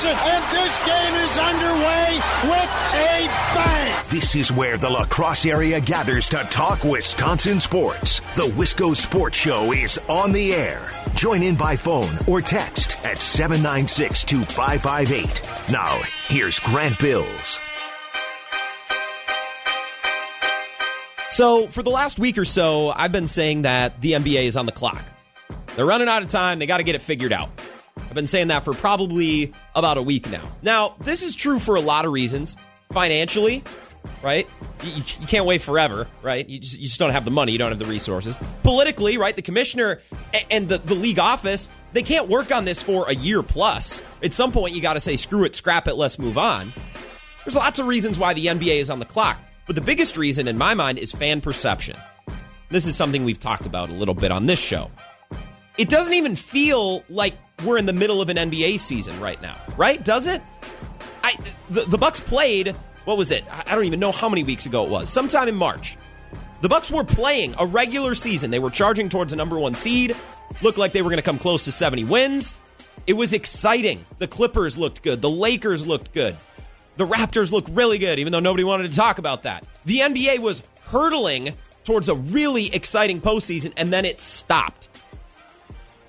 hits it, and this game is underway with a bang. This is where the La Crosse area gathers to talk Wisconsin sports. The Wisco Sports Show is on the air. Join in by phone or text at 796 2558. Now, here's Grant Bills. So, for the last week or so, I've been saying that the NBA is on the clock. They're running out of time. They got to get it figured out. I've been saying that for probably about a week now. Now, this is true for a lot of reasons. Financially, right? You, you can't wait forever, right? You just, you just don't have the money. You don't have the resources. Politically, right? The commissioner and the, the league office, they can't work on this for a year plus. At some point, you got to say, screw it, scrap it, let's move on. There's lots of reasons why the NBA is on the clock. But the biggest reason, in my mind, is fan perception. This is something we've talked about a little bit on this show. It doesn't even feel like we're in the middle of an NBA season right now, right? Does it? I the, the Bucks played. What was it? I don't even know how many weeks ago it was. Sometime in March. The Bucks were playing a regular season. They were charging towards a number one seed. Looked like they were going to come close to 70 wins. It was exciting. The Clippers looked good. The Lakers looked good. The Raptors looked really good, even though nobody wanted to talk about that. The NBA was hurtling towards a really exciting postseason, and then it stopped.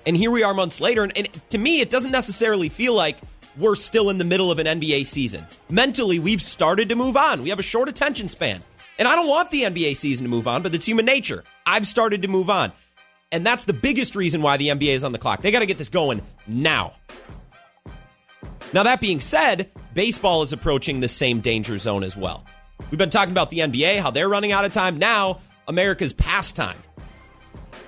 And here we are months later, and, and, to me, it doesn't necessarily feel like we're still in the middle of an NBA season. Mentally, we've started to move on. We have a short attention span. And I don't want the NBA season to move on, but it's human nature. I've started to move on. And that's the biggest reason why the NBA is on the clock. They got to get this going now. Now, that being said, baseball is approaching the same danger zone as well. We've been talking about the NBA, how they're running out of time. Now, America's pastime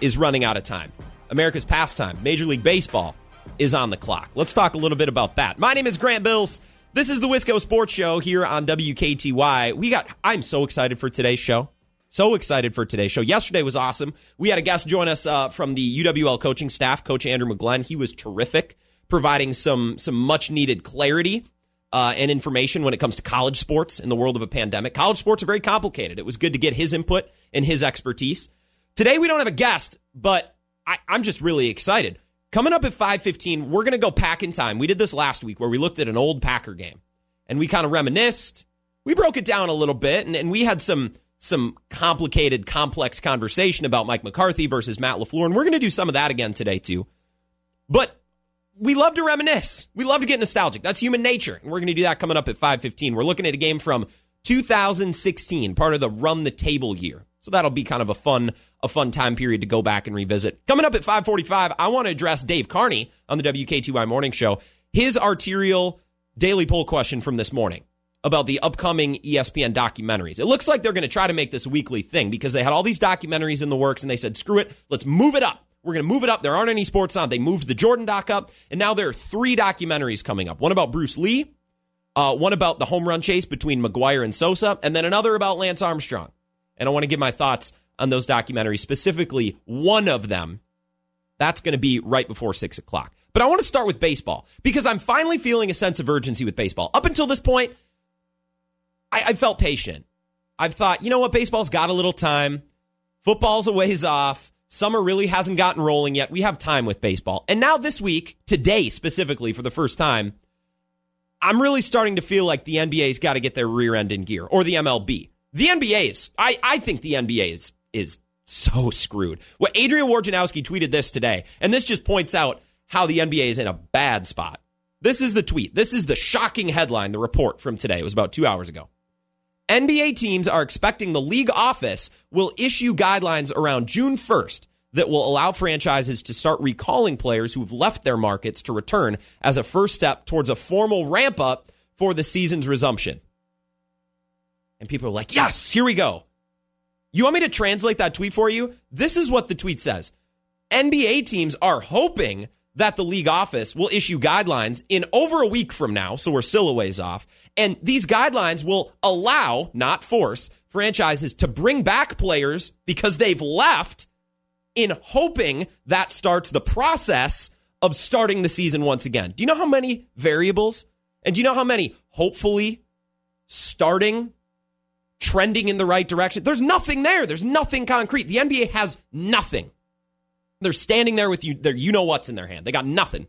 is running out of time. America's pastime, Major League Baseball, is on the clock. Let's talk a little bit about that. My name is Grant Bills. This is the Wisco Sports Show here on WKTY. We got I'm so excited for today's show. So excited for today's show. Yesterday was awesome. We had a guest join us uh, from the UWL coaching staff, Coach Andrew McGlenn. He was terrific, providing some some much needed clarity uh, and information when it comes to college sports in the world of a pandemic. College sports are very complicated. It was good to get his input and his expertise. Today we don't have a guest, but I, I'm just really excited. Coming up at 5:15, we're going to go pack in time. We did this last week where we looked at an old Packer game and we kind of reminisced. We broke it down a little bit and, and we had some some complicated, complex conversation about Mike McCarthy versus Matt LaFleur, and we're going to do some of that again today too. But we love to reminisce. We love to get nostalgic. That's human nature, and we're going to do that coming up at 5:15. We're looking at a game from 2016, part of the Run the Table year. So that'll be kind of a fun a fun time period to go back and revisit. Coming up at 5:45, I want to address Dave Carney on the WKTY Morning Show. His arterial daily poll question from this morning about the upcoming ESPN documentaries. It looks like they're going to try to make this a weekly thing because they had all these documentaries in the works and they said, "Screw it, let's move it up." We're going to move it up. There aren't any sports on. They moved the Jordan doc up, and now there are three documentaries coming up. One about Bruce Lee, uh, one about the home run chase between McGwire and Sosa, and then another about Lance Armstrong. And I want to give my thoughts on those documentaries, specifically one of them. That's going to be right before six o'clock. But I want to start with baseball because I'm finally feeling a sense of urgency with baseball. Up until this point, I, I felt patient. I've thought, you know what, baseball's got a little time. Football's a ways off. Summer really hasn't gotten rolling yet. We have time with baseball. And now this week, today specifically, for the first time, I'm really starting to feel like the NBA's got to get their rear end in gear, or the MLB. The NBA is, I, I think the NBA is, is so screwed. What Adrian Wojnarowski tweeted this today, and this just points out how the NBA is in a bad spot. This is the tweet. This is the shocking headline, the report from today. It was about two hours ago. NBA teams are expecting the league office will issue guidelines around June 1st that will allow franchises to start recalling players who have left their markets to return as a first step towards a formal ramp up for the season's resumption. And people are like, yes, here we go. You want me to translate that tweet for you? This is what the tweet says NBA teams are hoping that the league office will issue guidelines in over a week from now, so we're still a ways off. And these guidelines will allow, not force, franchises to bring back players because they've left in hoping that starts the process of starting the season once again. Do you know how many variables? And do you know how many hopefully starting, trending in the right direction? There's nothing there. There's nothing concrete. The NBA has nothing. They're standing there with you, their you know what's in their hand. They got nothing.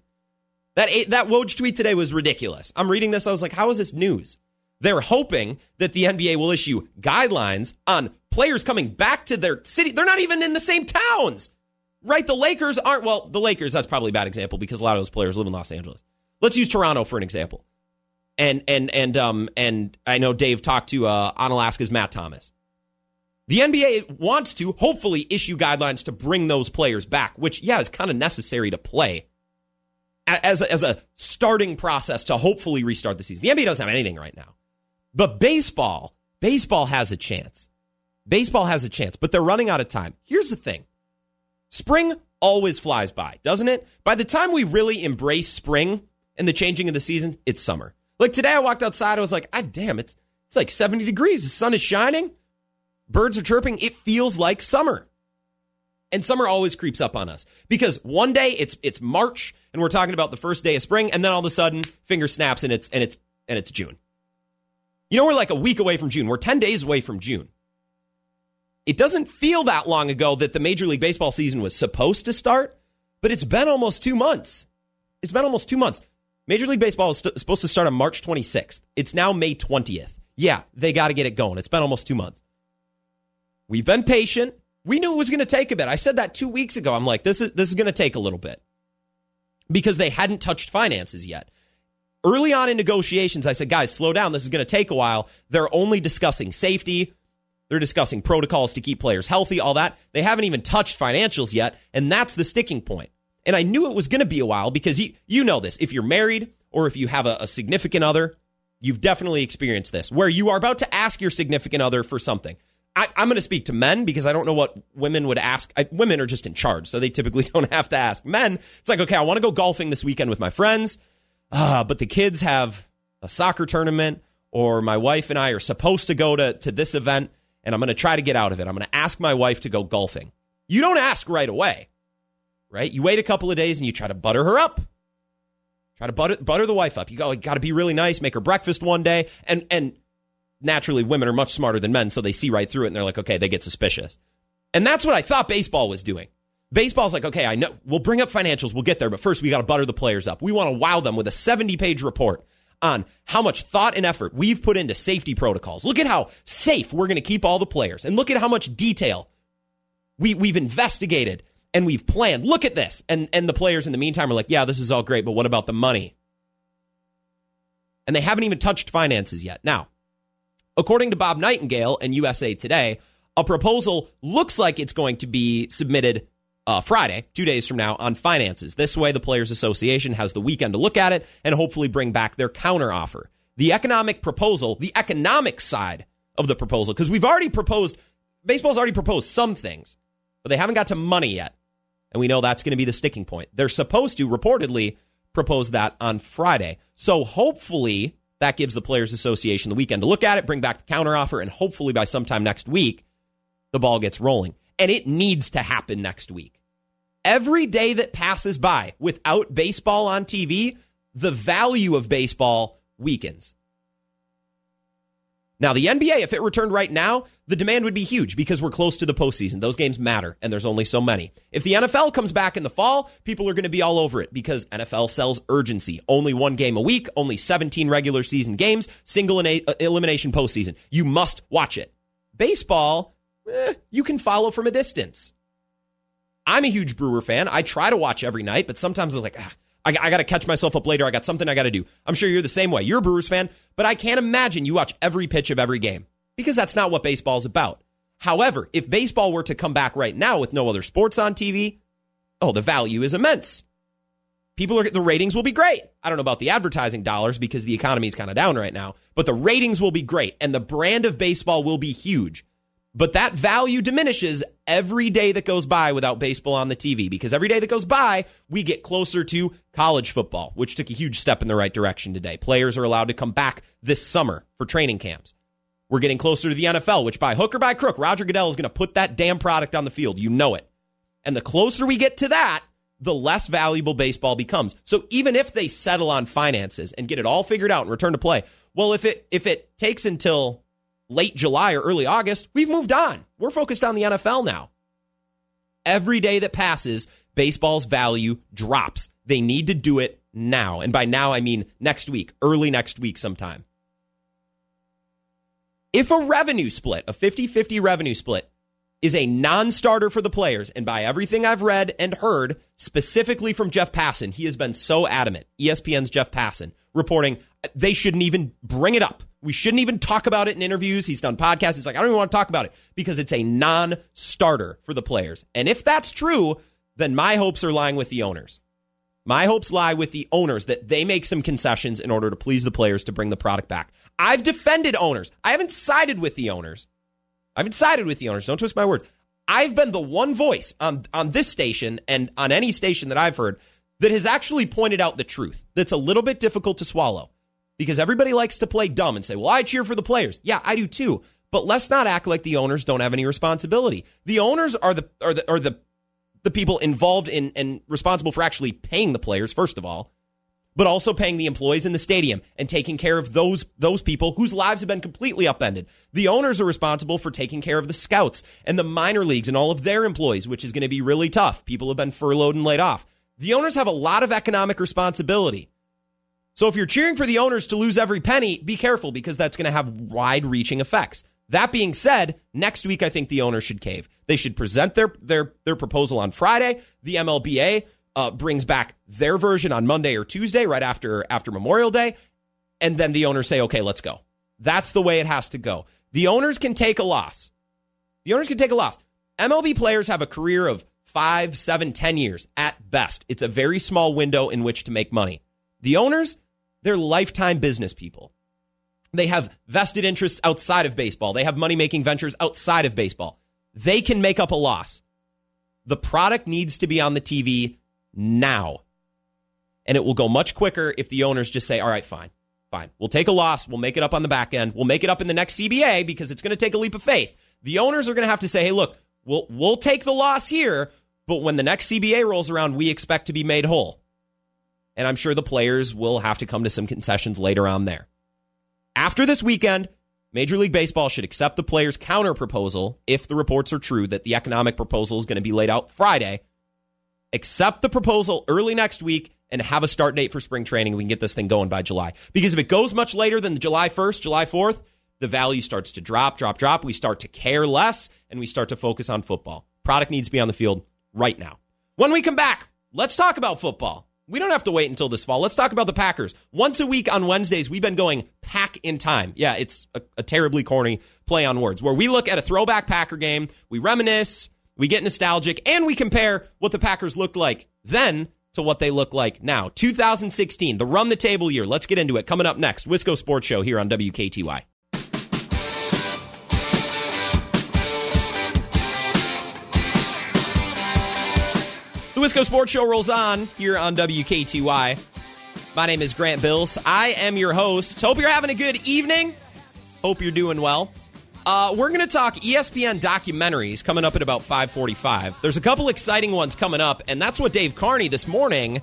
That that Woj tweet today was ridiculous. I'm reading this. I was like, how is this news? They're hoping that the NBA will issue guidelines on players coming back to their city. They're not even in the same towns, right? The Lakers aren't. Well, the Lakers. That's probably a bad example because a lot of those players live in Los Angeles. Let's use Toronto for an example. And and and um and I know Dave talked to uh, Onalaska's Matt Thomas. The NBA wants to hopefully issue guidelines to bring those players back, which yeah is kind of necessary to play as a, as a starting process to hopefully restart the season. The NBA doesn't have anything right now. But baseball, baseball has a chance. Baseball has a chance, but they're running out of time. Here's the thing. Spring always flies by, doesn't it? By the time we really embrace spring and the changing of the season, it's summer. Like today I walked outside, I was like, ah damn, it's it's like 70 degrees. The sun is shining. Birds are chirping. It feels like summer. And summer always creeps up on us because one day it's it's March and we're talking about the first day of spring, and then all of a sudden, finger snaps and it's and it's and it's June. You know, we're like a week away from June. We're 10 days away from June. It doesn't feel that long ago that the Major League Baseball season was supposed to start, but it's been almost two months. It's been almost two months. Major League Baseball is st- supposed to start on March 26th. It's now May 20th. Yeah, they got to get it going. It's been almost two months. We've been patient. We knew it was going to take a bit. I said that two weeks ago. I'm like, this is this is going to take a little bit because they hadn't touched finances yet. Early on in negotiations, I said, guys, slow down. This is going to take a while. They're only discussing safety. They're discussing protocols to keep players healthy, all that. They haven't even touched financials yet, and that's the sticking point. And I knew it was going to be a while because you you know this. If you're married or if you have a, a significant other, you've definitely experienced this where you are about to ask your significant other for something. I, am going to speak to men because I don't know what women would ask. I, women are just in charge, so they typically don't have to ask. Men, it's like, okay, I want to go golfing this weekend with my friends, uh, but the kids have a soccer tournament, or my wife and I are supposed to go to, to this event, and I'm going to try to get out of it. I'm going to ask my wife to go golfing. You don't ask right away, right? You wait a couple of days and you try to butter her up. Try to butter, butter the wife up. You got, got to be really nice, make her breakfast one day, and and naturally women are much smarter than men, so they see right through it and they're like, okay, they get suspicious. And that's what I thought baseball was doing. Baseball's like, okay, I know we'll bring up financials, we'll get there, but first we got to butter the players up. We want to wow them with a 70 page report on how much thought and effort we've put into safety protocols. Look at how safe we're going to keep all the players, and look at how much detail we, we've investigated and we've planned. Look at this. And, and the players in the meantime are like, yeah, this is all great, but what about the money? And they haven't even touched finances yet. Now, According to Bob Nightingale and USA Today, a proposal looks like it's going to be submitted uh, Friday, two days from now, on finances. This way, the Players Association has the weekend to look at it and hopefully bring back their counteroffer. The economic proposal, the economic side of the proposal, because we've already proposed, baseball's already proposed some things, but they haven't got to money yet. And we know that's going to be the sticking point. They're supposed to reportedly propose that on Friday. So hopefully, that gives the Players Association the weekend to look at it, bring back the counteroffer, and hopefully by sometime next week, the ball gets rolling. And it needs to happen next week. Every day that passes by without baseball on TV, the value of baseball weakens. Now, the NBA, if it returned right now, the demand would be huge because we're close to the postseason. Those games matter, and there's only so many. If the NFL comes back in the fall, people are going to be all over it because NFL sells urgency. Only one game a week, only 17 regular season games, single uh, elimination postseason. You must watch it. Baseball, eh, you can follow from a distance. I'm a huge Brewer fan. I try to watch every night, but sometimes I was like, ah, I, I got to catch myself up later. I got something I got to do. I'm sure you're the same way. You're a Brewers fan, but I can't imagine you watch every pitch of every game because that's not what baseball is about. However, if baseball were to come back right now with no other sports on TV, oh, the value is immense. People are the ratings will be great. I don't know about the advertising dollars because the economy is kind of down right now, but the ratings will be great and the brand of baseball will be huge. But that value diminishes every day that goes by without baseball on the TV because every day that goes by, we get closer to college football, which took a huge step in the right direction today. Players are allowed to come back this summer for training camps. We're getting closer to the NFL, which by hook or by crook, Roger Goodell is going to put that damn product on the field. You know it. And the closer we get to that, the less valuable baseball becomes. So even if they settle on finances and get it all figured out and return to play, well, if it if it takes until late July or early August, we've moved on. We're focused on the NFL now. Every day that passes, baseball's value drops. They need to do it now. And by now, I mean next week, early next week sometime. If a revenue split, a 50 50 revenue split, is a non starter for the players, and by everything I've read and heard, specifically from Jeff Passan, he has been so adamant, ESPN's Jeff Passan, reporting they shouldn't even bring it up. We shouldn't even talk about it in interviews. He's done podcasts. He's like, I don't even want to talk about it because it's a non starter for the players. And if that's true, then my hopes are lying with the owners. My hopes lie with the owners that they make some concessions in order to please the players to bring the product back. I've defended owners. I haven't sided with the owners. I haven't sided with the owners. Don't twist my words. I've been the one voice on, on this station and on any station that I've heard that has actually pointed out the truth that's a little bit difficult to swallow because everybody likes to play dumb and say, well, I cheer for the players. Yeah, I do too. But let's not act like the owners don't have any responsibility. The owners are the are the are the the people involved in and responsible for actually paying the players, first of all, but also paying the employees in the stadium and taking care of those those people whose lives have been completely upended. The owners are responsible for taking care of the scouts and the minor leagues and all of their employees, which is going to be really tough. People have been furloughed and laid off. The owners have a lot of economic responsibility. So if you're cheering for the owners to lose every penny, be careful because that's going to have wide reaching effects. That being said, next week I think the owners should cave. They should present their their their proposal on Friday. The MLBA uh, brings back their version on Monday or Tuesday, right after after Memorial Day, and then the owners say, "Okay, let's go." That's the way it has to go. The owners can take a loss. The owners can take a loss. MLB players have a career of five, seven, ten years at best. It's a very small window in which to make money. The owners, they're lifetime business people. They have vested interests outside of baseball. They have money making ventures outside of baseball. They can make up a loss. The product needs to be on the TV now. And it will go much quicker if the owners just say, all right, fine, fine. We'll take a loss. We'll make it up on the back end. We'll make it up in the next CBA because it's going to take a leap of faith. The owners are going to have to say, hey, look, we'll, we'll take the loss here, but when the next CBA rolls around, we expect to be made whole. And I'm sure the players will have to come to some concessions later on there. After this weekend, Major League Baseball should accept the players' counter proposal if the reports are true that the economic proposal is going to be laid out Friday. Accept the proposal early next week and have a start date for spring training. We can get this thing going by July. Because if it goes much later than July 1st, July 4th, the value starts to drop, drop, drop. We start to care less and we start to focus on football. Product needs to be on the field right now. When we come back, let's talk about football. We don't have to wait until this fall. Let's talk about the Packers. Once a week on Wednesdays, we've been going pack in time. Yeah, it's a, a, terribly corny play on words where we look at a throwback Packer game, we reminisce, we get nostalgic, and we compare what the Packers looked like then to what they look like now. 2016, the run the table year. Let's get into it. Coming up next, Wisco Sports Show here on WKTY. Wisco Sports Show rolls on here on WKTY. My name is Grant Bills. I am your host. Hope you're having a good evening. Hope you're doing well. Uh, we're going to talk ESPN documentaries coming up at about 5:45. There's a couple exciting ones coming up, and that's what Dave Carney this morning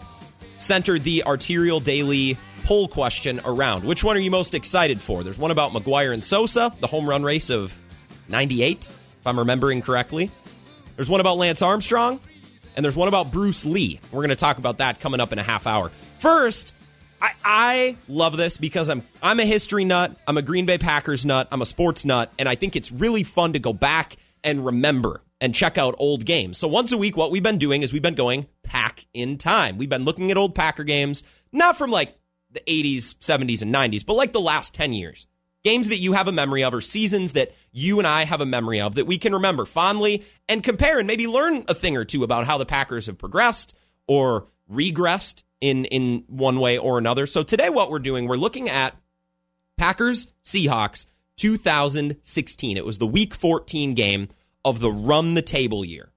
centered the Arterial Daily poll question around. Which one are you most excited for? There's one about McGwire and Sosa, the home run race of 98, if I'm remembering correctly. There's one about Lance Armstrong, and there's one about Bruce Lee. We're going to talk about that coming up in a half hour. First, I, I love this because I'm I'm a history nut. I'm a Green Bay Packers nut. I'm a sports nut, and I think it's really fun to go back and remember and check out old games. So once a week, what we've been doing is we've been going pack in time. We've been looking at old Packer games, not from like the 80s, 70s, and 90s, but like the last 10 years games that you have a memory of or seasons that you and I have a memory of that we can remember fondly and compare and maybe learn a thing or two about how the Packers have progressed or regressed in in one way or another. So today what we're doing, we're looking at Packers Seahawks 2016. It was the week 14 game of the run the table year.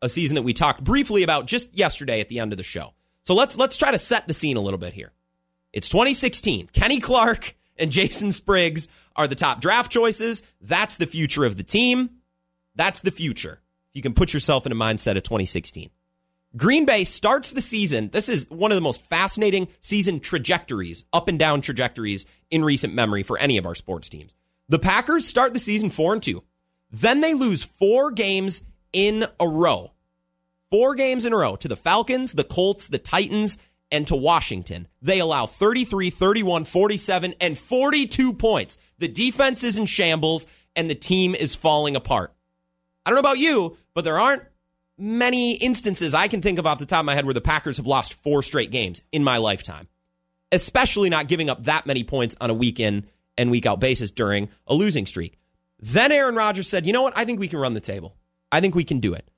A season that we talked briefly about just yesterday at the end of the show. So let's let's try to set the scene a little bit here. It's 2016. Kenny Clark and Jason Spriggs are the top draft choices. That's the future of the team. That's the future. You can put yourself in a mindset of 2016. Green Bay starts the season. This is one of the most fascinating season trajectories, up and down trajectories in recent memory for any of our sports teams. The Packers start the season 4 and 2. Then they lose 4 games in a row. 4 games in a row to the Falcons, the Colts, the Titans, and to Washington. They allow 33, 31, 47, and 42 points. The defense is in shambles and the team is falling apart. I don't know about you, but there aren't many instances I can think of off the top of my head where the Packers have lost four straight games in my lifetime, especially not giving up that many points on a week in and week out basis during a losing streak. Then Aaron Rodgers said, "You know what? I think we can run the table. I think we can do it."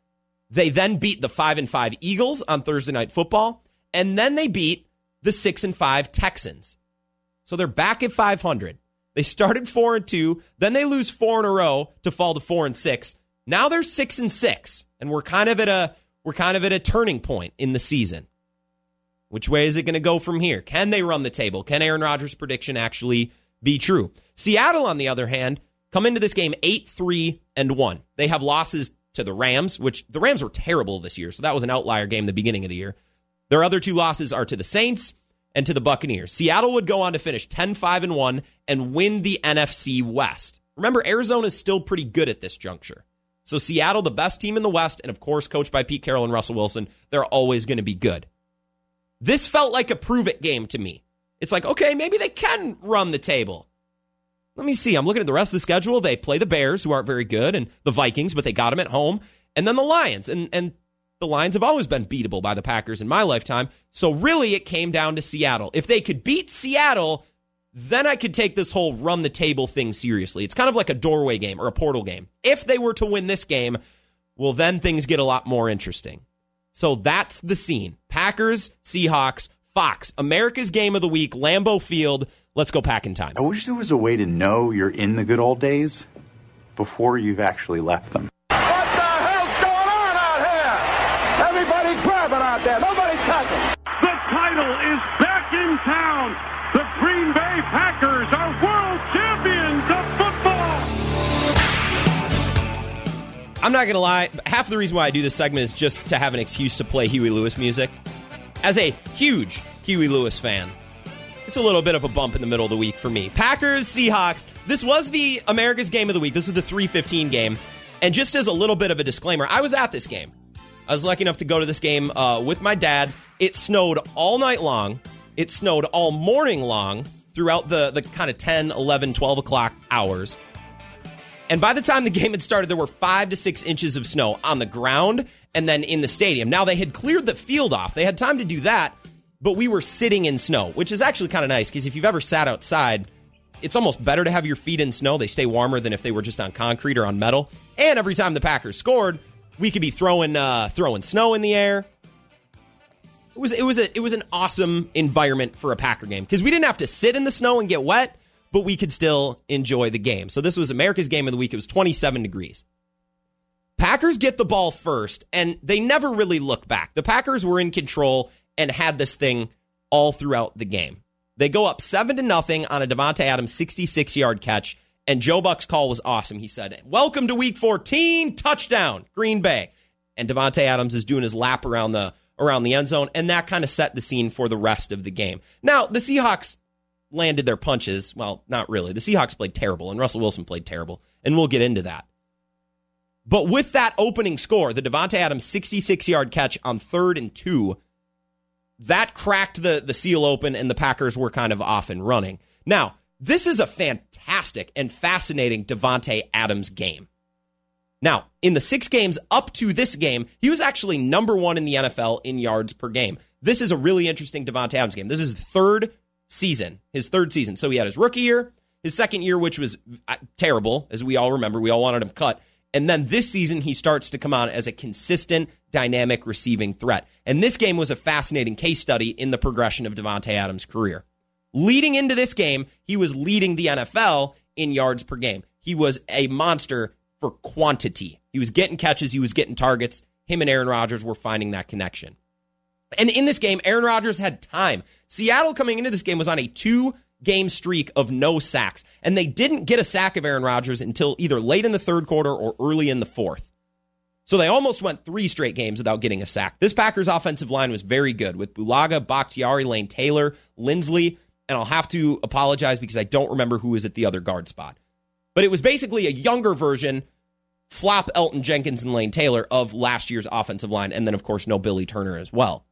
They then beat the 5 and 5 Eagles on Thursday night football, and then they beat the 6 and 5 Texans. So they're back at 500. They started 4 and 2, then they lose 4 in a row to fall to 4 and 6. Now they're 6 and 6, and we're kind of at a we're kind of at a turning point in the season. Which way is it going to go from here? Can they run the table? Can Aaron Rodgers' prediction actually be true? Seattle on the other hand, come into this game 8-3 and 1. They have losses to the Rams, which the Rams were terrible this year, so that was an outlier game the beginning of the year. Their other two losses are to the Saints and to the Buccaneers. Seattle would go on to finish 10-5 and 1 and win the NFC West. Remember Arizona is still pretty good at this juncture. So Seattle the best team in the West and of course coached by Pete Carroll and Russell Wilson, they're always going to be good. This felt like a prove it game to me. It's like, okay, maybe they can run the table. Let me see. I'm looking at the rest of the schedule. They play the Bears, who aren't very good, and the Vikings, but they got them at home, and then the Lions. And and the Lions have always been beatable by the Packers in my lifetime. So really, it came down to Seattle. If they could beat Seattle, then I could take this whole run the table thing seriously. It's kind of like a doorway game or a portal game. If they were to win this game, well, then things get a lot more interesting. So that's the scene. Packers, Seahawks, Fox, America's game of the week, Lambeau Field. Let's go pack in time. I wish there was a way to know you're in the good old days before you've actually left them. What the hell's going on out here? Everybody grabbing out there. Nobody touching. The title is back in town. The Green Bay Packers are world champions of football. I'm not going to lie. Half the reason why I do this segment is just to have an excuse to play Huey Lewis music. As a huge Huey Lewis fan, it's a little bit of a bump in the middle of the week for me. Packers, Seahawks. This was the America's game of the week. This is the 315 game. And just as a little bit of a disclaimer, I was at this game. I was lucky enough to go to this game uh, with my dad. It snowed all night long. It snowed all morning long throughout the, the kind of 10, 11, 12 o'clock hours. And by the time the game had started, there were five to six inches of snow on the ground and then in the stadium. Now, they had cleared the field off. They had time to do that, but we were sitting in snow, which is actually kind of nice because if you've ever sat outside, it's almost better to have your feet in snow. They stay warmer than if they were just on concrete or on metal. And every time the Packers scored, we could be throwing uh, throwing snow in the air. It was it was a it was an awesome environment for a Packer game because we didn't have to sit in the snow and get wet, but we could still enjoy the game. So this was America's game of the week. It was 27 degrees. Packers get the ball first, and they never really look back. The Packers were in control and had this thing all throughout the game. They go up seven to nothing on a Davante Adams 66 yard catch, and Joe Buck's call was awesome. He said, "Welcome to Week 14, touchdown, Green Bay." And Davante Adams is doing his lap around the around the end zone, and that kind of set the scene for the rest of the game. Now the Seahawks landed their punches. Well, not really. The Seahawks played terrible, and Russell Wilson played terrible, and we'll get into that. But with that opening score, the Davante Adams 66 yard catch on third and two that cracked the, the seal open and the Packers were kind of off and running. Now, this is a fantastic and fascinating Davante Adams game. Now, in the six games up to this game, he was actually number one in the NFL in yards per game. This is a really interesting Davante Adams game. This is his third season, his third season. So he had his rookie year, his second year, which was uh, terrible, as we all remember. We all wanted him cut. And then this season, he starts to come on as a consistent, dynamic receiving threat. And this game was a fascinating case study in the progression of Davante Adams' career. Leading into this game, he was leading the NFL in yards per game. He was a monster for quantity. He was getting catches, he was getting targets. Him and Aaron Rodgers were finding that connection. And in this game, Aaron Rodgers had time. Seattle coming into this game was on a two game streak of no sacks. And they didn't get a sack of Aaron Rodgers until either late in the third quarter or early in the fourth. So they almost went three straight games without getting a sack. This Packers offensive line was very good with Bulaga, Bakhtiari, Lane Taylor, Linsley, and I'll have to apologize because I don't remember who was at the other guard spot. But it was basically a younger version, flop Elgton Jenkins and Lane Taylor of last year's offensive line, and then of course no Billy Turner as well.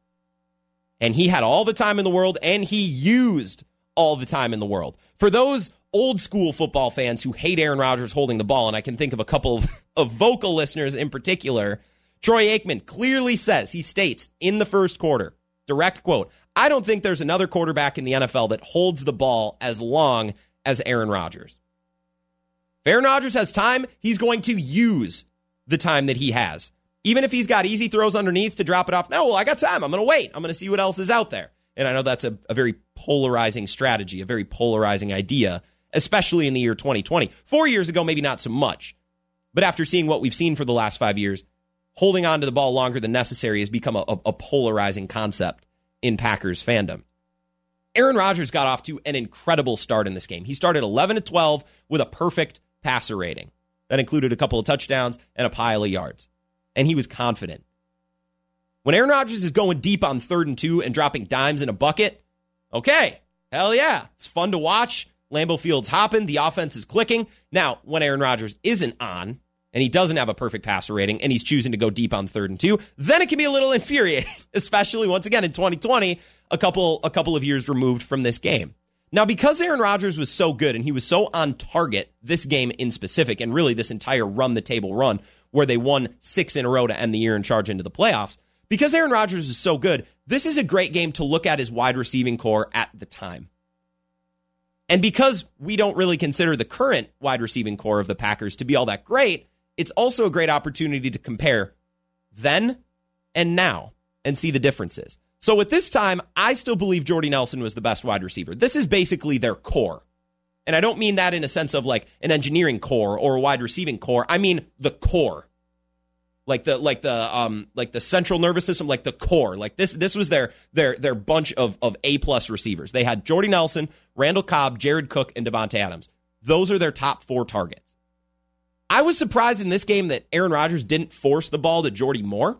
And he had all the time in the world and he used all the time in the world. For those old school football fans who hate Aaron Rodgers holding the ball, and I can think of a couple of, of vocal listeners in particular, Troy Aikman clearly says, he states in the first quarter, direct quote, I don't think there's another quarterback in the NFL that holds the ball as long as Aaron Rodgers. If Aaron Rodgers has time, he's going to use the time that he has. Even if he's got easy throws underneath to drop it off. No, well, I got time. I'm going to wait. I'm going to see what else is out there. And I know that's a, a very polarizing strategy, a very polarizing idea, especially in the year 2020. Four years ago, maybe not so much. But after seeing what we've seen for the last five years, holding on to the ball longer than necessary has become a, a, a polarizing concept in Packers fandom. Aaron Rodgers got off to an incredible start in this game. He started 11 to 12 with a perfect passer rating. That included a couple of touchdowns and a pile of yards. And he was confident. When Aaron Rodgers is going deep on third and two and dropping dimes in a bucket, okay, hell yeah. It's fun to watch. Lambeau Field's hopping. The offense is clicking. Now, when Aaron Rodgers isn't on and he doesn't have a perfect passer rating and he's choosing to go deep on third and two, then it can be a little infuriating, especially once again in 2020, a couple, a couple of years removed from this game. Now, because Aaron Rodgers was so good and he was so on target this game in specific, and really this entire run the table run where they won six in a row to end the year and charge into the playoffs, because Aaron Rodgers is so good, this is a great game to look at his wide receiving core at the time. And because we don't really consider the current wide receiving core of the Packers to be all that great, it's also a great opportunity to compare then and now and see the differences. So at this time, I still believe Jordy Nelson was the best wide receiver. This is basically their core. And I don't mean that in a sense of like an engineering core or a wide receiving core. I mean the core. Like the like the um like the central nervous system, like the core. Like this this was their their their bunch of of A plus receivers. They had Jordy Nelson, Randall Cobb, Jared Cook, and Davante Adams. Those are their top four targets. I was surprised in this game that Aaron Rodgers didn't force the ball to Jordy more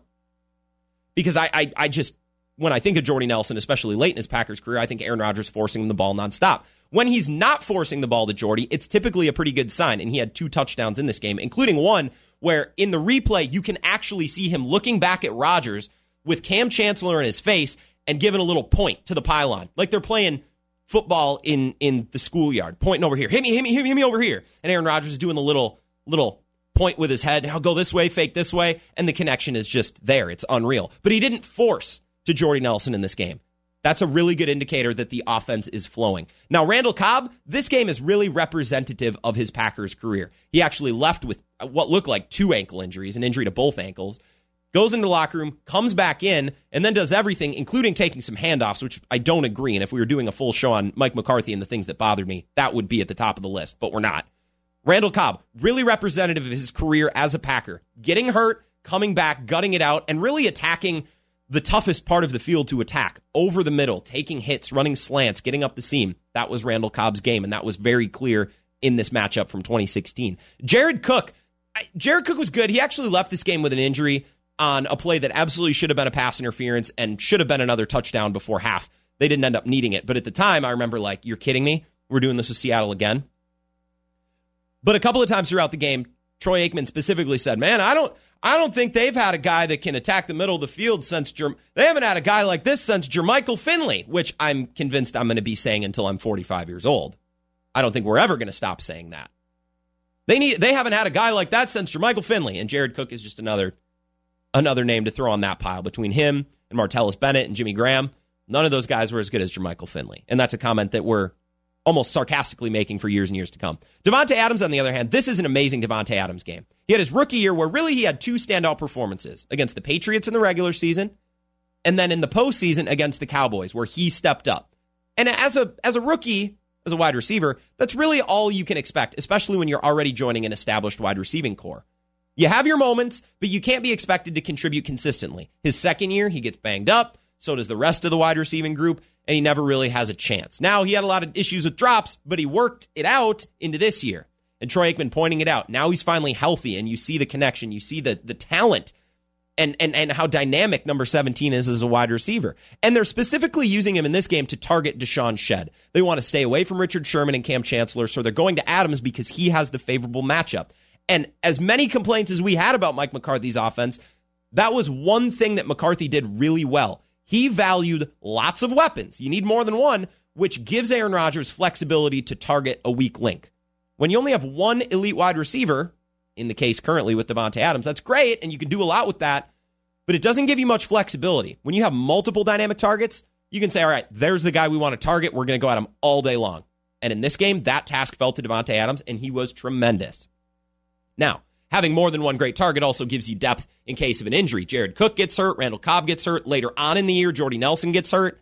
Because I I, I just when I think of Jordy Nelson, especially late in his Packers career, I think Aaron Rodgers forcing him the ball nonstop. When he's not forcing the ball to Jordy, it's typically a pretty good sign. And he had two touchdowns in this game, including one where in the replay, you can actually see him looking back at Rodgers with Kam Chancellor in his face and giving a little point to the pylon. Like they're playing football in in the schoolyard, pointing over here. Hit me, hit me, hit me, hit me over here. And Aaron Rodgers is doing the little little point with his head. He'll go this way, fake this way, and the connection is just there. It's unreal. But he didn't force to Jordy Nelson in this game. That's a really good indicator that the offense is flowing. Now, Randall Cobb, this game is really representative of his Packers career. He actually left with what looked like two ankle injuries, an injury to both ankles, goes into the locker room, comes back in, and then does everything, including taking some handoffs, which I don't agree. And if we were doing a full show on Mike McCarthy and the things that bothered me, that would be at the top of the list, but we're not. Randall Cobb, really representative of his career as a Packer, getting hurt, coming back, gutting it out, and really attacking the toughest part of the field to attack over the middle, taking hits, running slants, getting up the seam. That was Randall Cobb's game, and that was very clear in this matchup from 2016. Jared Cook, Jared Cook was good. He actually left this game with an injury on a play that absolutely should have been a pass interference and should have been another touchdown before half. They didn't end up needing it, but at the time, I remember like, "You're kidding me? We're doing this with Seattle again." But a couple of times throughout the game, Troy Aikman specifically said, "Man, I don't." I don't think they've had a guy that can attack the middle of the field since Jer- they haven't had a guy like this since Jermichael Finley, which I'm convinced I'm going to be saying until I'm 45 years old. I don't think we're ever going to stop saying that. They need they haven't had a guy like that since Jermichael Finley, and Jared Cook is just another another name to throw on that pile between him and Martellus Bennett and Jimmy Graham. None of those guys were as good as Jermichael Finley, and that's a comment that we're almost sarcastically making for years and years to come. Davante Adams, on the other hand, this is an amazing Davante Adams game. He had his rookie year where really he had two standout performances against the Patriots in the regular season, and then in the postseason against the Cowboys, where he stepped up. And as a as a rookie, as a wide receiver, that's really all you can expect, especially when you're already joining an established wide receiving core. You have your moments, but you can't be expected to contribute consistently. His second year, he gets banged up. So does the rest of the wide receiving group, and he never really has a chance. Now, he had a lot of issues with drops, but he worked it out into this year. And Troy Aikman pointing it out. Now he's finally healthy, and you see the connection. You see the, the talent and, and, and how dynamic number 17 is as a wide receiver. And they're specifically using him in this game to target DeShawn Shead. They want to stay away from Richard Sherman and Kam Chancellor, so they're going to Adams because he has the favorable matchup. And as many complaints as we had about Mike McCarthy's offense, that was one thing that McCarthy did really well He valued lots of weapons. You need more than one, which gives Aaron Rodgers flexibility to target a weak link. When you only have one elite wide receiver, in the case currently with Davante Adams, that's great, and you can do a lot with that, but it doesn't give you much flexibility. When you have multiple dynamic targets, you can say, all right, there's the guy we want to target. We're going to go at him all day long. And in this game, that task fell to Davante Adams, and he was tremendous. Now, having more than one great target also gives you depth in case of an injury. Jared Cook gets hurt, Randall Cobb gets hurt. Later on in the year, Jordy Nelson gets hurt.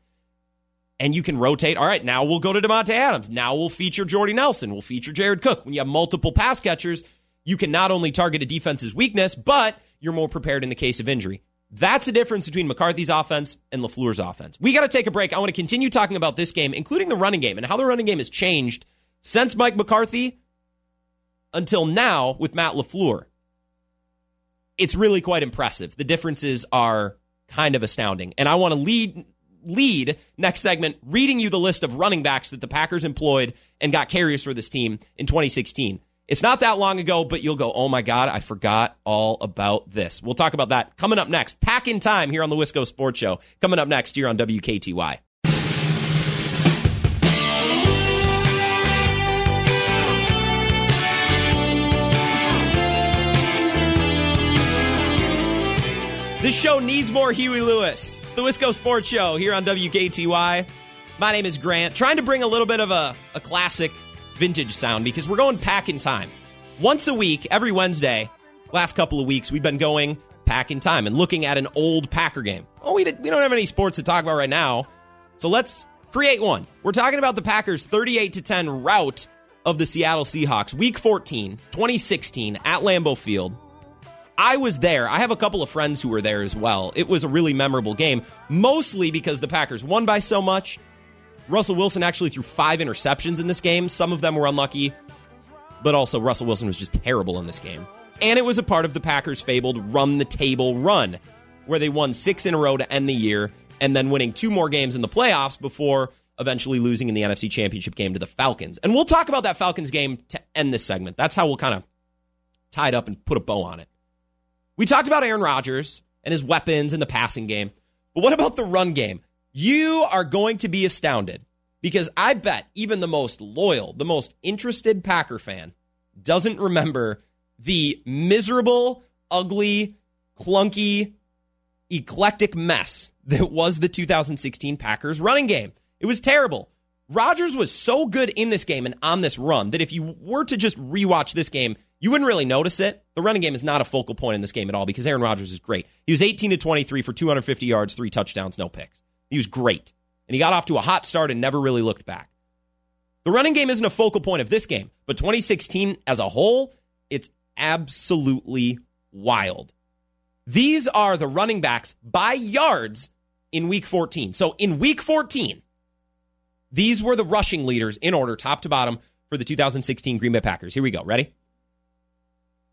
And you can rotate. All right, now we'll go to Davante Adams. Now we'll feature Jordy Nelson. We'll feature Jared Cook. When you have multiple pass catchers, you can not only target a defense's weakness, but you're more prepared in the case of injury. That's the difference between McCarthy's offense and LaFleur's offense. We got to take a break. I want to continue talking about this game, including the running game and how the running game has changed since Mike McCarthy until now with Matt LaFleur. It's really quite impressive. The differences are kind of astounding. And I want to lead lead next segment reading you the list of running backs that the Packers employed and got carriers for this team in 2016. It's not that long ago, but you'll go, oh my God, I forgot all about this. We'll talk about that coming up next. Pack in time here on the Wisco Sports Show. Coming up next here on WKTY. This show needs more Huey Lewis. It's the Wisco Sports Show here on WKTY. My name is Grant, trying to bring a little bit of a, a classic vintage sound because we're going pack in time. Once a week, every Wednesday, last couple of weeks, we've been going pack in time and looking at an old Packer game. Oh, we, did, we don't have any sports to talk about right now, so let's create one. We're talking about the Packers' 38 to 10 rout of the Seattle Seahawks, week 14, 2016, at Lambeau Field. I was there. I have a couple of friends who were there as well. It was a really memorable game, mostly because the Packers won by so much. Russell Wilson actually threw five interceptions in this game. Some of them were unlucky, but also Russell Wilson was just terrible in this game. And it was a part of the Packers' fabled run the table run, where they won six in a row to end the year and then winning two more games in the playoffs before eventually losing in the NFC Championship game to the Falcons. And we'll talk about that Falcons game to end this segment. That's how we'll kind of tie it up and put a bow on it. We talked about Aaron Rodgers and his weapons in the passing game, but what about the run game? You are going to be astounded because I bet even the most loyal, the most interested Packer fan doesn't remember the miserable, ugly, clunky, eclectic mess that was the 2016 Packers running game. It was terrible. Rodgers was so good in this game and on this run that if you were to just rewatch this game, you wouldn't really notice it. The running game is not a focal point in this game at all because Aaron Rodgers is great. He was 18 to 23 for 250 yards, three touchdowns, no picks. He was great. And he got off to a hot start and never really looked back. The running game isn't a focal point of this game, but 2016 as a whole, it's absolutely wild. These are the running backs by yards in week 14. So in week 14, these were the rushing leaders in order, top to bottom, for the 2016 Green Bay Packers. Here we go. Ready?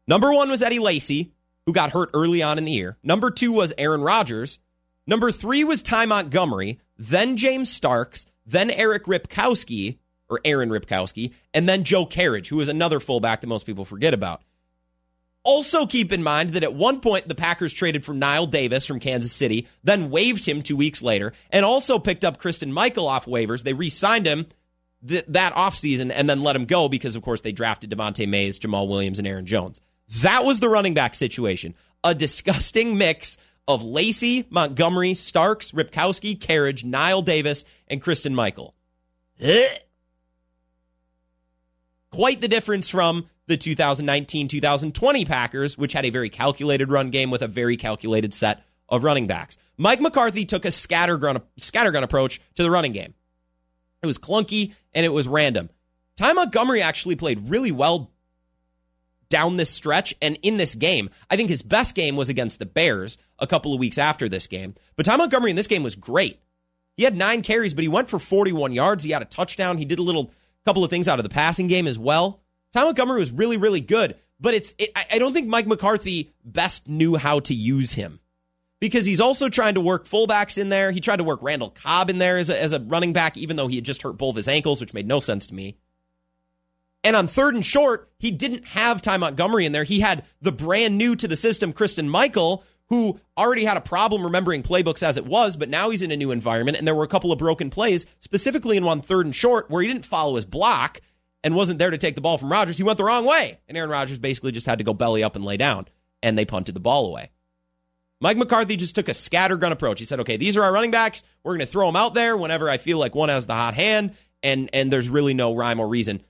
Number one was Eddie Lacy, who got hurt early on in the year. Number two was Aaron Rodgers. Number three was Ty Montgomery, then James Starks, then Eric Ripkowski, or Aaron Ripkowski, and then Joe Kerridge, who is another fullback that most people forget about. Also, keep in mind that at one point the Packers traded for Knile Davis from Kansas City, then waived him two weeks later, and also picked up Christine Michael off waivers. They re signed him th- that offseason and then let him go because, of course, they drafted Devante Mays, Jamaal Williams, and Aaron Jones. That was the running back situation. A disgusting mix of Lacy, Montgomery, Starks, Ripkowski, Kerridge, Knile Davis, and Christine Michael. Eh. Quite the difference from the 2019 2020 Packers, which had a very calculated run game with a very calculated set of running backs. Mike McCarthy took a scattergun, scattergun approach to the running game. It was clunky and it was random. Ty Montgomery actually played really well down this stretch and in this game. I think his best game was against the Bears a couple of weeks after this game. But Ty Montgomery in this game was great. He had nine carries, but he went for 41 yards. He had a touchdown. He did a little couple of things out of the passing game as well. Ty Montgomery was really, really good. But it's it, I don't think Mike McCarthy best knew how to use him because he's also trying to work fullbacks in there. He tried to work Randall Cobb in there as a, as a running back, even though he had just hurt both his ankles, which made no sense to me. And on third and short, he didn't have Ty Montgomery in there. He had the brand new to the system, Christine Michael, who already had a problem remembering playbooks as it was, but now he's in a new environment, and there were a couple of broken plays, specifically in one third and short, where he didn't follow his block and wasn't there to take the ball from Rodgers. He went the wrong way, and Aaron Rodgers basically just had to go belly up and lay down, and they punted the ball away. Mike McCarthy just took a scattergun approach. He said, okay, these are our running backs. We're going to throw them out there whenever I feel like one has the hot hand, and, and there's really no rhyme or reason,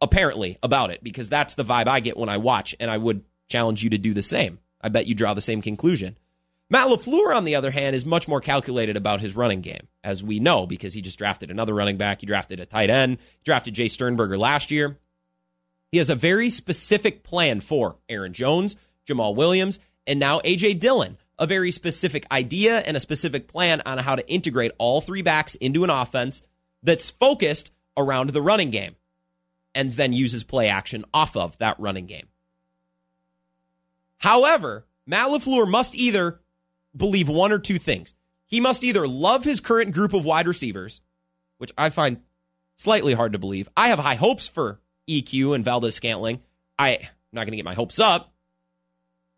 apparently, about it, because that's the vibe I get when I watch, and I would challenge you to do the same. I bet you draw the same conclusion. Matt LaFleur, on the other hand, is much more calculated about his running game, as we know, because he just drafted another running back. He drafted a tight end, he drafted Jace Sternberger last year. He has a very specific plan for Aaron Jones, Jamaal Williams, and now A.J. Dillon. A very specific idea and a specific plan on how to integrate all three backs into an offense that's focused around the running game and then uses play action off of that running game. However, Matt LaFleur must either believe one or two things. He must either love his current group of wide receivers, which I find slightly hard to believe. I have high hopes for EQ and Valdes-Scantling. I'm not going to get my hopes up.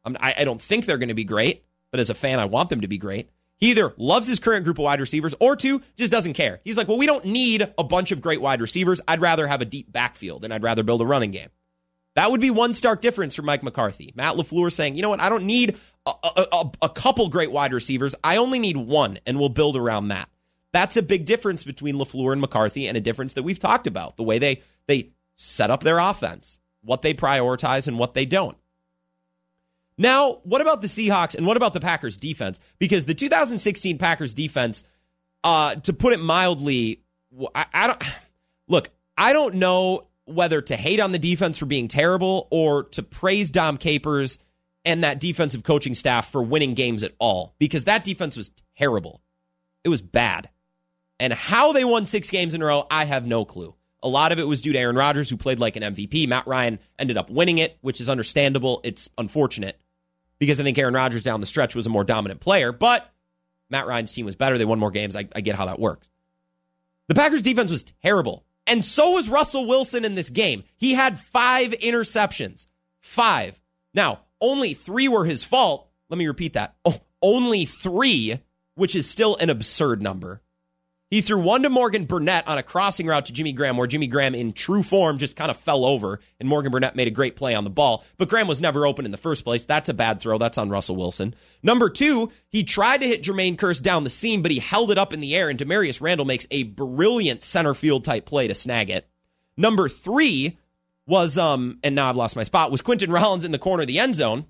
I, I don't think they're going to be great, but as a fan, I want them to be great. He either loves his current group of wide receivers or two, just doesn't care. He's like, well, we don't need a bunch of great wide receivers. I'd rather have a deep backfield and I'd rather build a running game. That would be one stark difference for Mike McCarthy. Matt LaFleur saying, you know what, I don't need a, a, a, a couple great wide receivers. I only need one, and we'll build around that. That's a big difference between LaFleur and McCarthy, and a difference that we've talked about the way they, they set up their offense, what they prioritize, and what they don't. Now, what about the Seahawks and what about the Packers defense? Because the 2016 Packers defense, uh, to put it mildly, I, I don't look. I don't know whether to hate on the defense for being terrible or to praise Dom Capers and that defensive coaching staff for winning games at all because that defense was terrible. It was bad. And how they won six games in a row, I have no clue. A lot of it was due to Aaron Rodgers, who played like an MVP. Matt Ryan ended up winning it, which is understandable. It's unfortunate because I think Aaron Rodgers down the stretch was a more dominant player, but Matt Ryan's team was better. They won more games. I, I get how that works. The Packers defense was terrible. And so was Russell Wilson in this game. He had five interceptions. Five. Now, only three were his fault. Let me repeat that. Oh, only three, which is still an absurd number. He threw one to Morgan Burnett on a crossing route to Jimmy Graham, where Jimmy Graham, in true form, just kind of fell over, and Morgan Burnett made a great play on the ball. But Graham was never open in the first place. That's a bad throw. That's on Russell Wilson. Number two, he tried to hit Jermaine Kearse down the seam, but he held it up in the air, and Damarious Randall makes a brilliant center field type play to snag it. Number three was, um, and now I've lost my spot, was Quinten Rollins in the corner of the end zone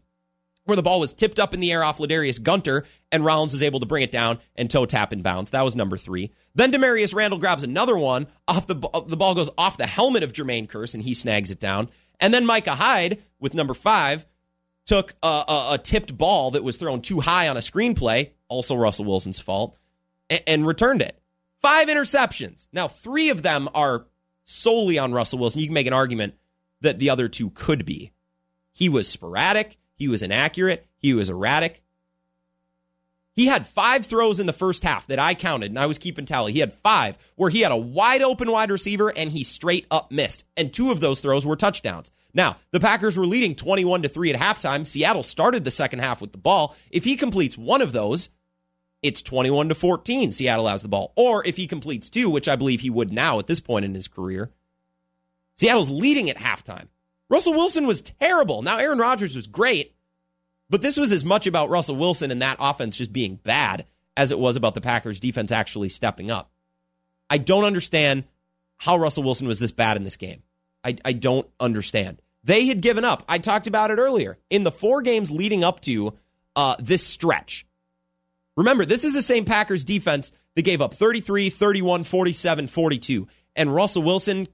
where the ball was tipped up in the air off Ladarius Gunter, and Rollins was able to bring it down and toe tap and bounce. That was number three. Then Damarious Randall grabs another one off the the ball goes off the helmet of Jermaine Kearse and he snags it down. And then Micah Hyde with number five took a, a, a tipped ball that was thrown too high on a screenplay, also Russell Wilson's fault, and, and returned it. Five interceptions. Now three of them are solely on Russell Wilson. You can make an argument that the other two could be. He was sporadic. He was inaccurate. He was erratic. He had five throws in the first half that I counted, and I was keeping tally. He had five where he had a wide open wide receiver and he straight up missed. And two of those throws were touchdowns. Now, the Packers were leading 21 to 3 at halftime. Seattle started the second half with the ball. If he completes one of those, it's 21 to 14. Seattle has the ball. Or if he completes two, which I believe he would now at this point in his career, Seattle's leading at halftime. Russell Wilson was terrible. Now, Aaron Rodgers was great, but this was as much about Russell Wilson and that offense just being bad as it was about the Packers' defense actually stepping up. I don't understand how Russell Wilson was this bad in this game. I, I don't understand. They had given up. I talked about it earlier. In the four games leading up to uh, this stretch, remember, this is the same Packers defense that gave up 33, 31, 47, 42. And Russell Wilson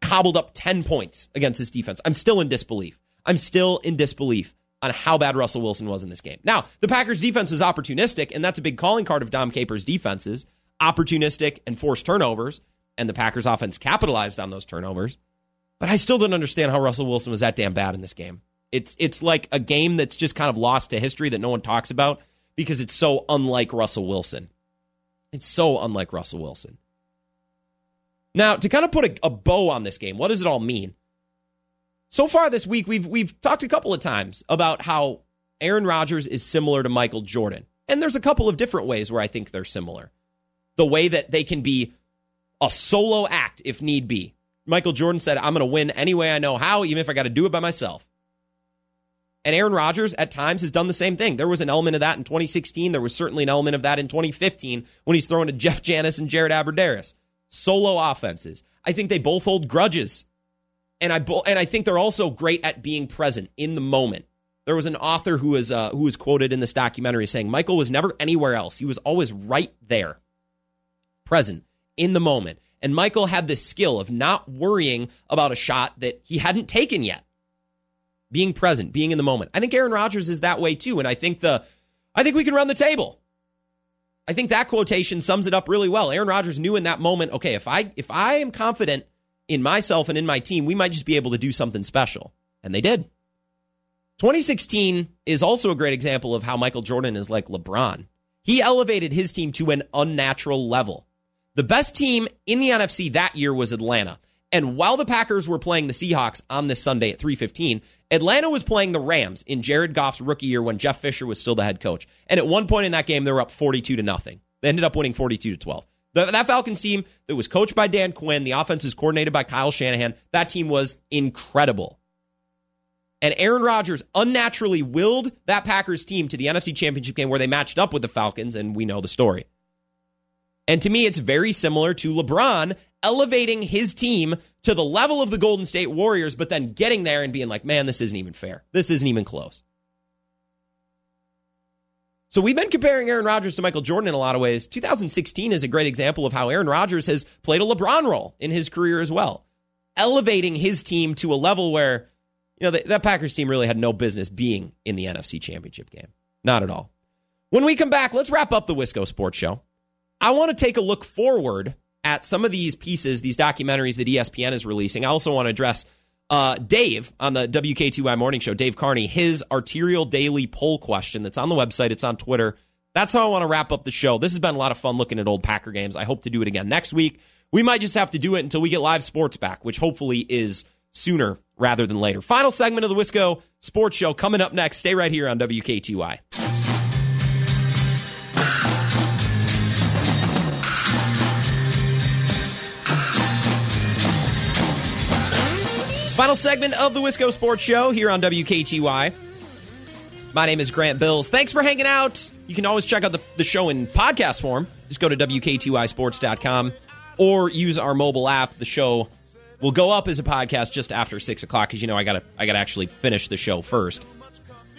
cobbled up 10 points against this defense. I'm still in disbelief. I'm still in disbelief on how bad Russell Wilson was in this game. Now, the Packers defense was opportunistic, and that's a big calling card of Dom Capers' defenses opportunistic and forced turnovers, and the Packers offense capitalized on those turnovers. But I still don't understand how Russell Wilson was that damn bad in this game. It's it's like a game that's just kind of lost to history that no one talks about because it's so unlike Russell Wilson. It's so unlike Russell Wilson. Now, to kind of put a, a bow on this game, what does it all mean? So far this week, we've we've talked a couple of times about how Aaron Rodgers is similar to Michael Jordan. And there's a couple of different ways where I think they're similar. The way that they can be a solo act if need be. Michael Jordan said, I'm going to win any way I know how, even if I got to do it by myself. And Aaron Rodgers at times has done the same thing. There was an element of that in 2016. There was certainly an element of that in 2015 when he's throwing to Jeff Janis and Jared Abbrederis. Solo offenses. I think they both hold grudges. And I and I think they're also great at being present in the moment. There was an author who was uh, who was quoted in this documentary saying Michael was never anywhere else. He was always right there, present in the moment. And Michael had this skill of not worrying about a shot that he hadn't taken yet. Being present, being in the moment. I think Aaron Rodgers is that way too. And I think the I think we can run the table. I think that quotation sums it up really well. Aaron Rodgers knew in that moment, okay, if I if I am confident in myself and in my team, we might just be able to do something special. And they did. 2016 is also a great example of how Michael Jordan is like LeBron. He elevated his team to an unnatural level. The best team in the NFC that year was Atlanta. And while the Packers were playing the Seahawks on this Sunday at 3:15, Atlanta was playing the Rams in Jared Goff's rookie year when Jeff Fisher was still the head coach. And at one point in that game they were up 42 to nothing. They ended up winning 42 to 12. The, that Falcons team that was coached by Dan Quinn, the offense is coordinated by Kyle Shanahan. That team was incredible. And Aaron Rodgers unnaturally willed that Packers team to the NFC Championship game where they matched up with the Falcons, and we know the story. And to me, it's very similar to LeBron elevating his team to the level of the Golden State Warriors, but then getting there and being like, man, this isn't even fair. This isn't even close. So we've been comparing Aaron Rodgers to Michael Jordan in a lot of ways. 2016 is a great example of how Aaron Rodgers has played a LeBron role in his career as well, elevating his team to a level where you know, the, that Packers team really had no business being in the NFC Championship game. Not at all. When we come back, let's wrap up the Wisco Sports Show. I want to take a look forward at some of these pieces, these documentaries that ESPN is releasing. I also want to address uh, Dave on the WKTY Morning Show, Dave Carney, his arterial daily poll question that's on the website, it's on Twitter. That's how I want to wrap up the show. This has been a lot of fun looking at old Packer games. I hope to do it again next week. We might just have to do it until we get live sports back, which hopefully is sooner rather than later. Final segment of the Wisco Sports Show coming up next. Stay right here on WKTY. Final segment of the Wisco Sports Show here on WKTY. My name is Grant Bills. Thanks for hanging out. You can always check out the, the show in podcast form. Just go to WKTYSports.com or use our mobile app. The show will go up as a podcast just after six o'clock because you know I gotta I gotta actually finish the show first.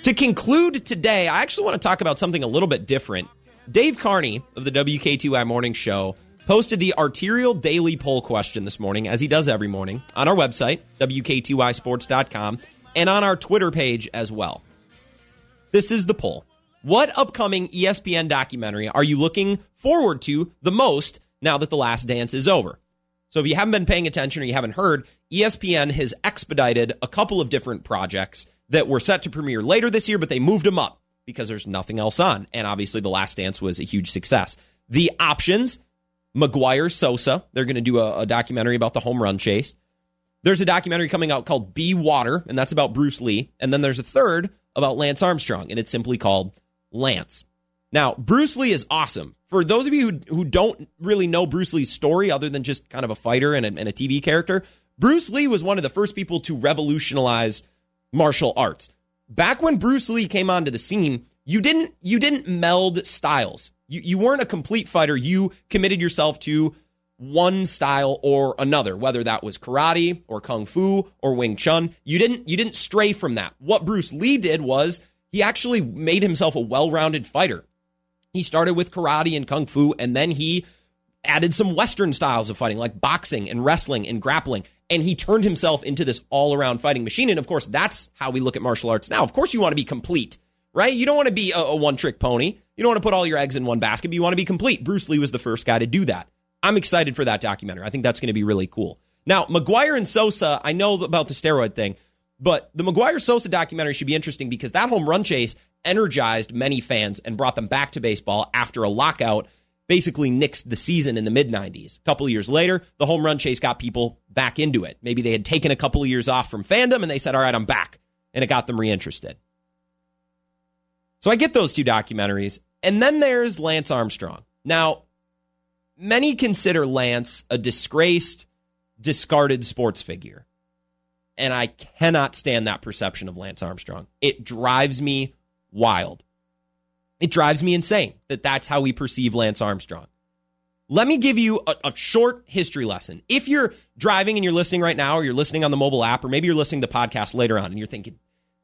To conclude today, I actually want to talk about something a little bit different. Dave Carney of the WKTY Morning Show posted the arterial daily poll question this morning, as he does every morning, on our website, WKTYSports.com, and on our Twitter page as well. This is the poll. What upcoming ESPN documentary are you looking forward to the most now that The Last Dance is over? So if you haven't been paying attention or you haven't heard, ESPN has expedited a couple of different projects that were set to premiere later this year, but they moved them up because there's nothing else on. And obviously, The Last Dance was a huge success. The options McGwire Sosa, they're going to do a, a, documentary about the home run chase. There's a documentary coming out called Be Water, and that's about Bruce Lee. And then there's a third about Lance Armstrong, and it's simply called Lance. Now, Bruce Lee is awesome for those of you who, who don't really know Bruce Lee's story, other than just kind of a fighter and a, and a TV character, Bruce Lee was one of the first people to revolutionize martial arts. Back when Bruce Lee came onto the scene, you didn't you didn't meld styles. You you weren't a complete fighter. You committed yourself to one style or another, whether that was karate or kung fu or Wing Chun. You didn't you didn't stray from that. What Bruce Lee did was he actually made himself a well-rounded fighter. He started with karate and kung fu, and then he added some Western styles of fighting, like boxing and wrestling and grappling. And he turned himself into this all around fighting machine. And of course, that's how we look at martial arts now. Of course, you want to be complete, right? You don't want to be a, a one trick pony. You don't want to put all your eggs in one basket, but you want to be complete. Bruce Lee was the first guy to do that. I'm excited for that documentary. I think that's going to be really cool. Now, McGwire and Sosa, I know about the steroid thing, but the McGwire Sosa documentary should be interesting because that home run chase energized many fans and brought them back to baseball after a lockout basically nixed the season in the mid 90s. A couple of years later, the home run chase got people back into it. Maybe they had taken a couple of years off from fandom and they said, all right, I'm back. And it got them reinterested. So I get those two documentaries. And then there's Lance Armstrong. Now, many consider Lance a disgraced, discarded sports figure. And I cannot stand that perception of Lance Armstrong. It drives me wild. It drives me insane that that's how we perceive Lance Armstrong. Let me give you a, a, short history lesson. If you're driving and you're listening right now, or you're listening on the mobile app, or maybe you're listening to the podcast later on and you're thinking,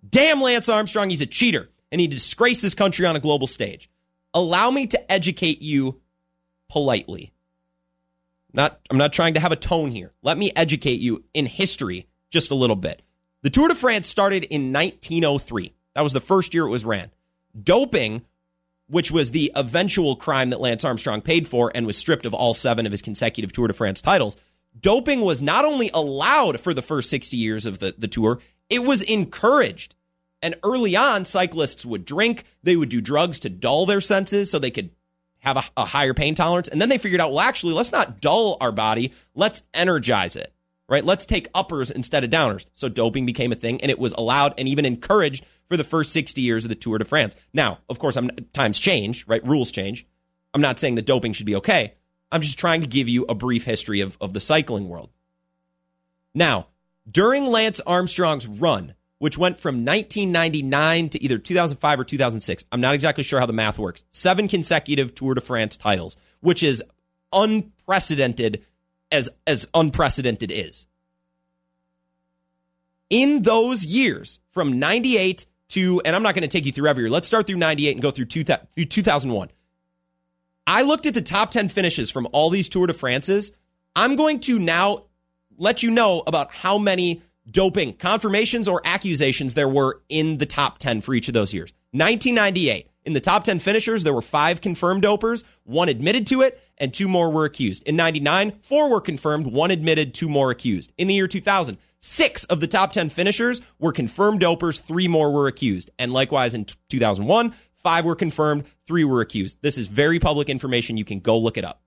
damn, Lance Armstrong, he's a cheater and he disgraced this country on a global stage. Allow me to educate you politely. Not, I'm not trying to have a tone here. Let me educate you in history just a little bit. The Tour de France started in 1903. That was the first year it was ran. Doping which was the eventual crime that Lance Armstrong paid for and was stripped of all seven of his consecutive Tour de France titles. Doping was not only allowed for the first 60 years of the, the tour, it was encouraged. And early on, cyclists would drink, they would do drugs to dull their senses so they could have a, a higher pain tolerance. And then they figured out, well, actually, let's not dull our body, let's energize it right? Let's take uppers instead of downers. So doping became a thing and it was allowed and even encouraged for the first 60 years of the Tour de France. Now, of course, I'm, times change, right? Rules change. I'm not saying that doping should be okay. I'm just trying to give you a brief history of, of the cycling world. Now, during Lance Armstrong's run, which went from 1999 to either 2005 or 2006, I'm not exactly sure how the math works, seven consecutive Tour de France titles, which is unprecedented as as unprecedented is. In those years, from 98 to, and I'm not going to take you through every year. Let's start through 98 and go through, two, through 2001. I looked at the top 10 finishes from all these Tour de France's. I'm going to now let you know about how many doping confirmations or accusations there were in the top 10 for each of those years. 1998, in the top 10 finishers, there were five confirmed dopers, one admitted to it, and two more were accused. In 99, four were confirmed, one admitted, two more accused. In the year 2000, six of the top 10 finishers were confirmed dopers, three more were accused. And likewise in 2001, five were confirmed, three were accused. This is very public information. You can go look it up.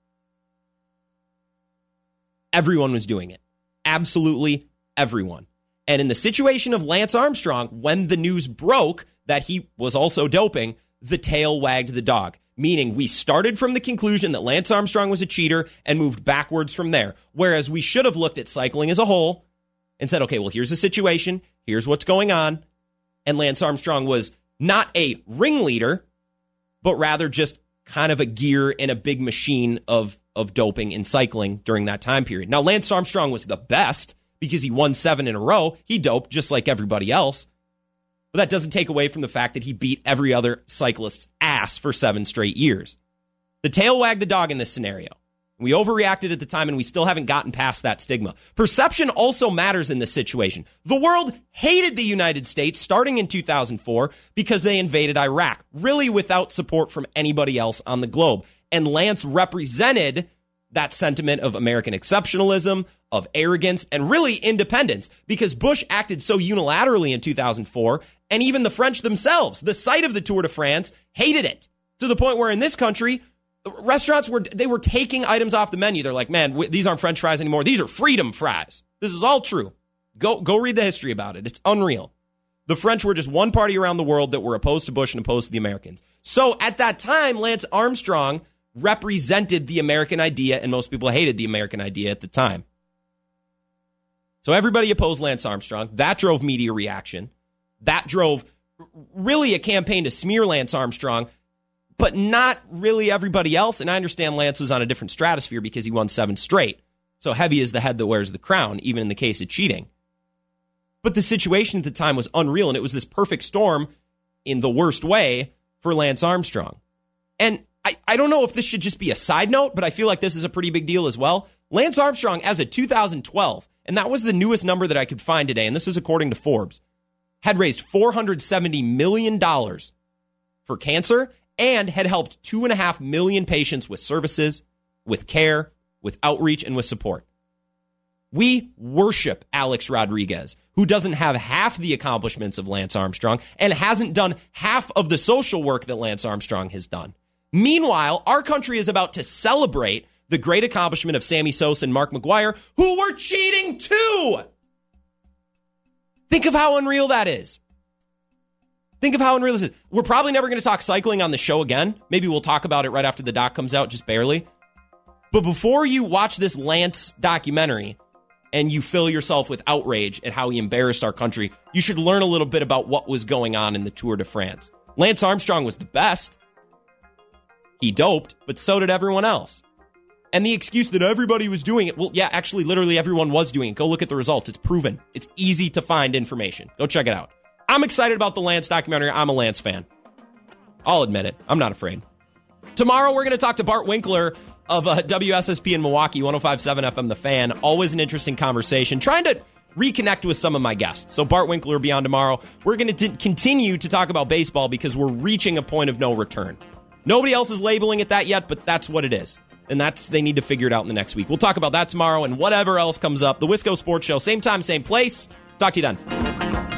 Everyone was doing it. Absolutely everyone. And in the situation of Lance Armstrong, when the news broke that he was also doping, the tail wagged the dog, meaning we started from the conclusion that Lance Armstrong was a cheater and moved backwards from there. Whereas we should have looked at cycling as a whole and said, okay, well, here's the situation, here's what's going on. And Lance Armstrong was not a ringleader, but rather just kind of a gear in a big machine of, of doping in cycling during that time period. Now, Lance Armstrong was the best because he won seven in a row. He doped just like everybody else. But that doesn't take away from the fact that he beat every other cyclist's ass for seven straight years. The tail wagged the dog in this scenario. We overreacted at the time and we still haven't gotten past that stigma. Perception also matters in this situation. The world hated the United States starting in 2004 because they invaded Iraq, really without support from anybody else on the globe. And Lance represented that sentiment of American exceptionalism, of arrogance, and really independence because Bush acted so unilaterally in 2004 and even the French themselves, the site of the Tour de France, hated it to the point where in this country, restaurants were they were taking items off the menu. They're like, "Man, these aren't French fries anymore. These are freedom fries." This is all true. Go go read the history about it. It's unreal. The French were just one party around the world that were opposed to Bush and opposed to the Americans. So at that time, Lance Armstrong represented the American idea, and most people hated the American idea at the time. So everybody opposed Lance Armstrong. That drove media reaction that drove really a campaign to smear Lance Armstrong, but not really everybody else. And I understand Lance was on a different stratosphere because he won seven straight. So heavy is the head that wears the crown, even in the case of cheating. But the situation at the time was unreal, and it was this perfect storm in the worst way for Lance Armstrong. And I, I don't know if this should just be a side note, but I feel like this is a pretty big deal as well. Lance Armstrong, as of 2012, and that was the newest number that I could find today, and this is according to Forbes, had raised $470 million for cancer and had helped two and a half million patients with services, with care, with outreach, and with support. We worship Alex Rodriguez, who doesn't have half the accomplishments of Lance Armstrong and hasn't done half of the social work that Lance Armstrong has done. Meanwhile, our country is about to celebrate the great accomplishment of Sammy Sosa and Mark McGwire, who were cheating too. Think of how unreal that is. Think of how unreal this is. We're probably never going to talk cycling on the show again. Maybe we'll talk about it right after the doc comes out, just barely. But before you watch this Lance documentary and you fill yourself with outrage at how he embarrassed our country, you should learn a little bit about what was going on in the Tour de France. Lance Armstrong was the best. He doped, but so did everyone else. And the excuse that everybody was doing it, well, yeah, actually, literally everyone was doing it. Go look at the results. It's proven. It's easy to find information. Go check it out. I'm excited about the Lance documentary. I'm a Lance fan. I'll admit it. I'm not afraid. Tomorrow, we're going to talk to Bart Winkler of uh, WSSP in Milwaukee, 1057 FM The Fan. Always an interesting conversation. Trying to reconnect with some of my guests. So, Bart Winkler will be on tomorrow. We're going to continue to talk about baseball because we're reaching a point of no return. Nobody else is labeling it that yet, but that's what it is. And that's they need to figure it out in the next week. We'll talk about that tomorrow and whatever else comes up. The Wisco Sports Show, same time, same place. Talk to you then.